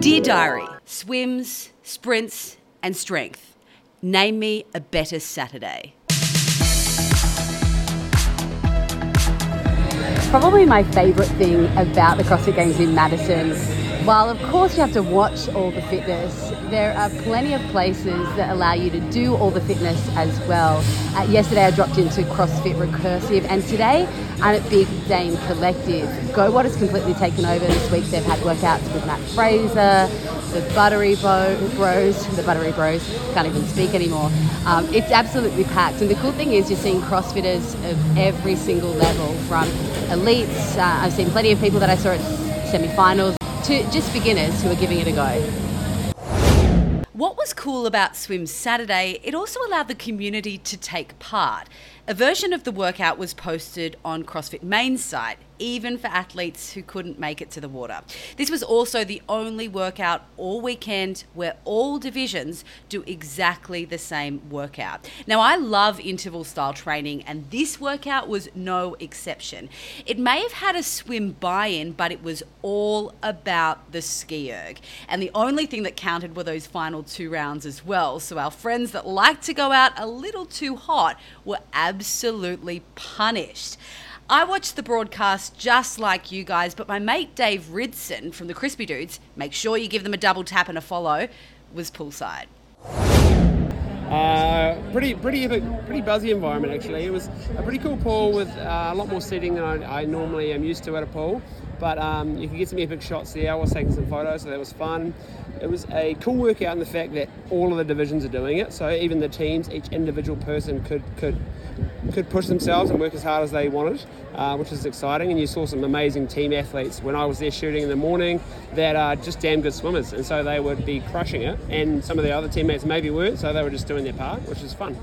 Dear Diary, swims, sprints, and strength. Name me a better Saturday. Probably my favourite thing about the CrossFit Games in Madison, while of course you have to watch all the fitness, there are plenty of places that allow you to do all the fitness as well. Uh, yesterday I dropped into CrossFit Recursive, and today I'm at Big Dame Collective. GoWatt has completely taken over this week. They've had workouts with Matt Fraser, the Buttery Bo- Bros, the Buttery Bros, can't even speak anymore. Um, it's absolutely packed, and the cool thing is you're seeing CrossFitters of every single level, from elites. Uh, I've seen plenty of people that I saw at semi-finals to just beginners who are giving it a go. What was cool about Swim Saturday, it also allowed the community to take part. A version of the workout was posted on CrossFit Main's site, even for athletes who couldn't make it to the water. This was also the only workout all weekend where all divisions do exactly the same workout. Now, I love interval style training, and this workout was no exception. It may have had a swim buy in, but it was all about the ski erg. And the only thing that counted were those final two rounds as well. So, our friends that like to go out a little too hot were absolutely punished. I watched the broadcast just like you guys, but my mate Dave Ridson from the Crispy Dudes, make sure you give them a double tap and a follow, was poolside. Uh, pretty, pretty, pretty buzzy environment actually. It was a pretty cool pool with uh, a lot more seating than I, I, normally am used to at a pool. But um, you could get some epic shots there. I was taking some photos, so that was fun. It was a cool workout in the fact that all of the divisions are doing it. So even the teams, each individual person could could could push themselves and work as hard as they wanted, uh, which is exciting. And you saw some amazing team athletes when I was there shooting in the morning that are just damn good swimmers, and so they would be crushing it. And some of the other teammates maybe weren't, so they were just doing their part, which is fun.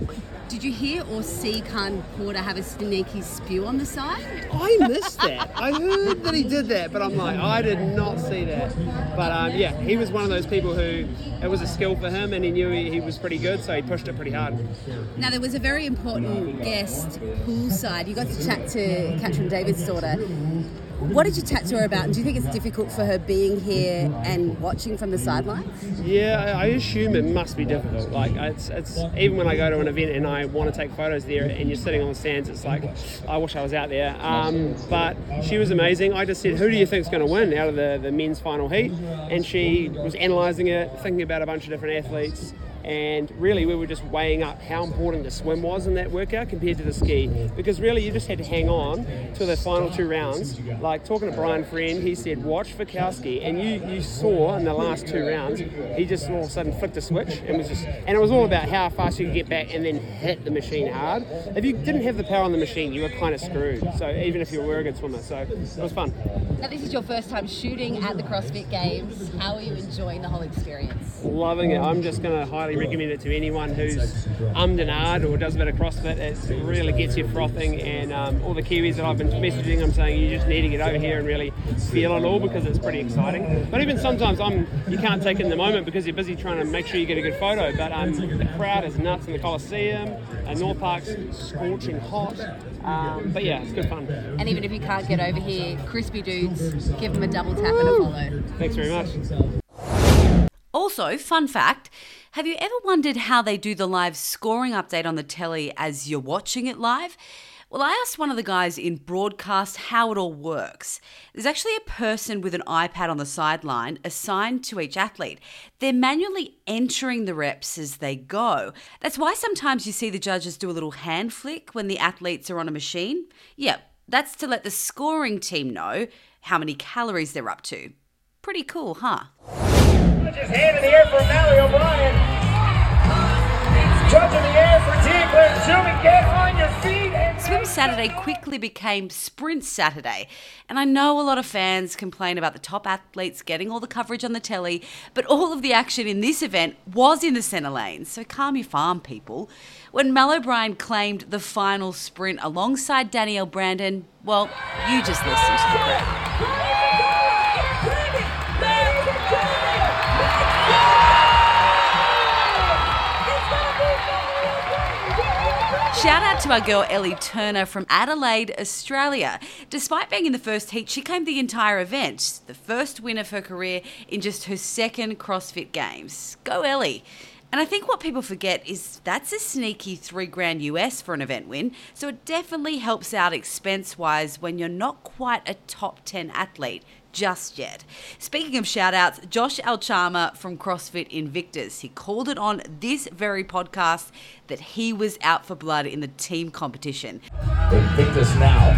Did you hear or see Khan Porter have a sneaky spew on the side? I missed that. I heard that he did that, but I'm like, I did not see that. But um, yeah, he was one of those people who it was a skill for him, and he knew he, he was pretty good, so he pushed it pretty hard. Now there was a very important guest poolside. You got to chat to Katrin Davidsdottir. What did you chat to her about? And do you think it's difficult for her being here and watching from the sidelines? Yeah, I assume it must be difficult. Like it's, it's even when I go to an event and I want to take photos there, and you're sitting on the stands, it's like I wish I was out there. Um, but she was amazing. I just said, "Who do you think's going to win out of the the men's final heat?" And she was analysing it, thinking about a bunch of different athletes and really we were just weighing up how important the swim was in that workout compared to the ski. Because really you just had to hang on to the final two rounds. Like talking to Brian Friend he said watch Fikowski. And you you saw in the last two rounds he just all of a sudden flicked a switch and was just and it was all about how fast you could get back and then hit the machine hard. If you didn't have the power on the machine you were kind of screwed. So even if you were a good swimmer. So it was fun now this is your first time shooting at the CrossFit Games how are you enjoying the whole experience loving it I'm just going to highly recommend it to anyone who's ummed and ahed or does a bit of CrossFit. It really gets you frothing, and um, all the Kiwis that I've been messaging, I'm saying you just need to get over here and really feel it all because it's pretty exciting. But even sometimes I'm you can't take in the moment because you're busy trying to make sure you get a good photo. But um, the crowd is nuts in the Coliseum, and North Park's scorching hot. Um, but yeah, it's good fun. And even if you can't get over here, crispy dudes, give them a double tap and a follow. Thanks very much. Also, fun fact have you ever wondered how they do the live scoring update on the telly as you're watching it live? Well, I asked one of the guys in broadcast how it all works. There's actually a person with an iPad on the sideline assigned to each athlete. They're manually entering the reps as they go. That's why sometimes you see the judges do a little hand flick when the athletes are on a machine. Yeah, that's to let the scoring team know how many calories they're up to. Pretty cool, huh? Judges hand in the air for Mallory O'Brien. Judge in the air for Team Jimmy, get on your feet. Swim Saturday quickly became Sprint Saturday. And I know a lot of fans complain about the top athletes getting all the coverage on the telly, but all of the action in this event was in the centre lane. So calm your farm, people. When Mal O'Brien claimed the final sprint alongside Danielle Brandon, well, you just listened to the crowd. Shout out to our girl Ellie Turner from Adelaide, Australia. Despite being in the first heat, she claimed the entire event, the first win of her career in just her second CrossFit Games. Go Ellie! And I think what people forget is that's a sneaky three grand US for an event win, so it definitely helps out expense wise when you're not quite a top 10 athlete just yet. Speaking of shout outs, Josh Alchama from CrossFit Invictus, he called it on this very podcast that he was out for blood in the team competition. Invictus now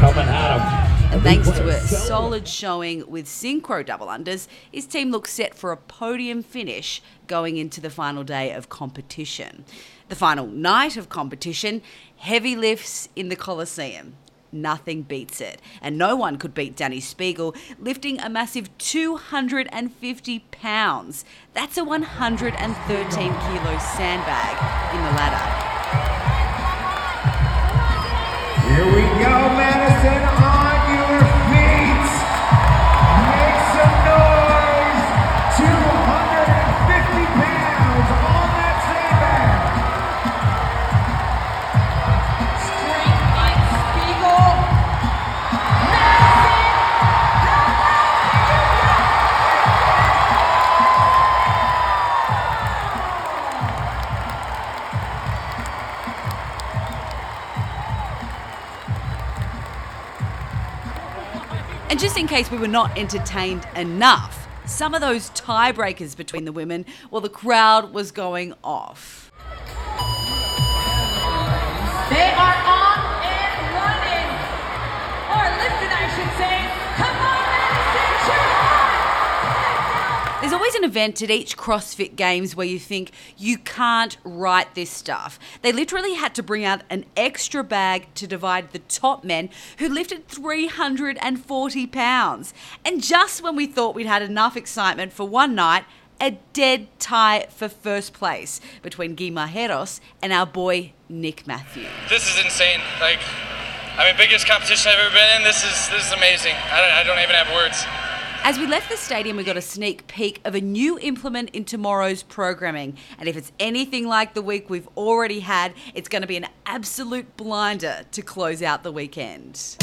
coming at him. And thanks to a solid showing with synchro double unders, his team looks set for a podium finish going into the final day of competition. The final night of competition, heavy lifts in the Coliseum. Nothing beats it. And no one could beat Dani Speegle, lifting a massive 250 pounds. That's a 113 kilo sandbag in the ladder. And just in case we were not entertained enough, some of those tiebreakers between the women, well, the crowd was going off. They are an event at each CrossFit Games where you think you can't write this stuff. They literally had to bring out an extra bag to divide the top men who lifted 340 pounds. And just when we thought we'd had enough excitement for one night, a dead tie for first place between Guy Malheiros and our boy Nick Mathew. This is insane. Like, I mean, biggest competition I've ever been in. This is this is amazing. I don't, I don't even have words. As we left the stadium, we got a sneak peek of a new implement in tomorrow's programming. And if it's anything like the week we've already had, it's going to be an absolute blinder to close out the weekend.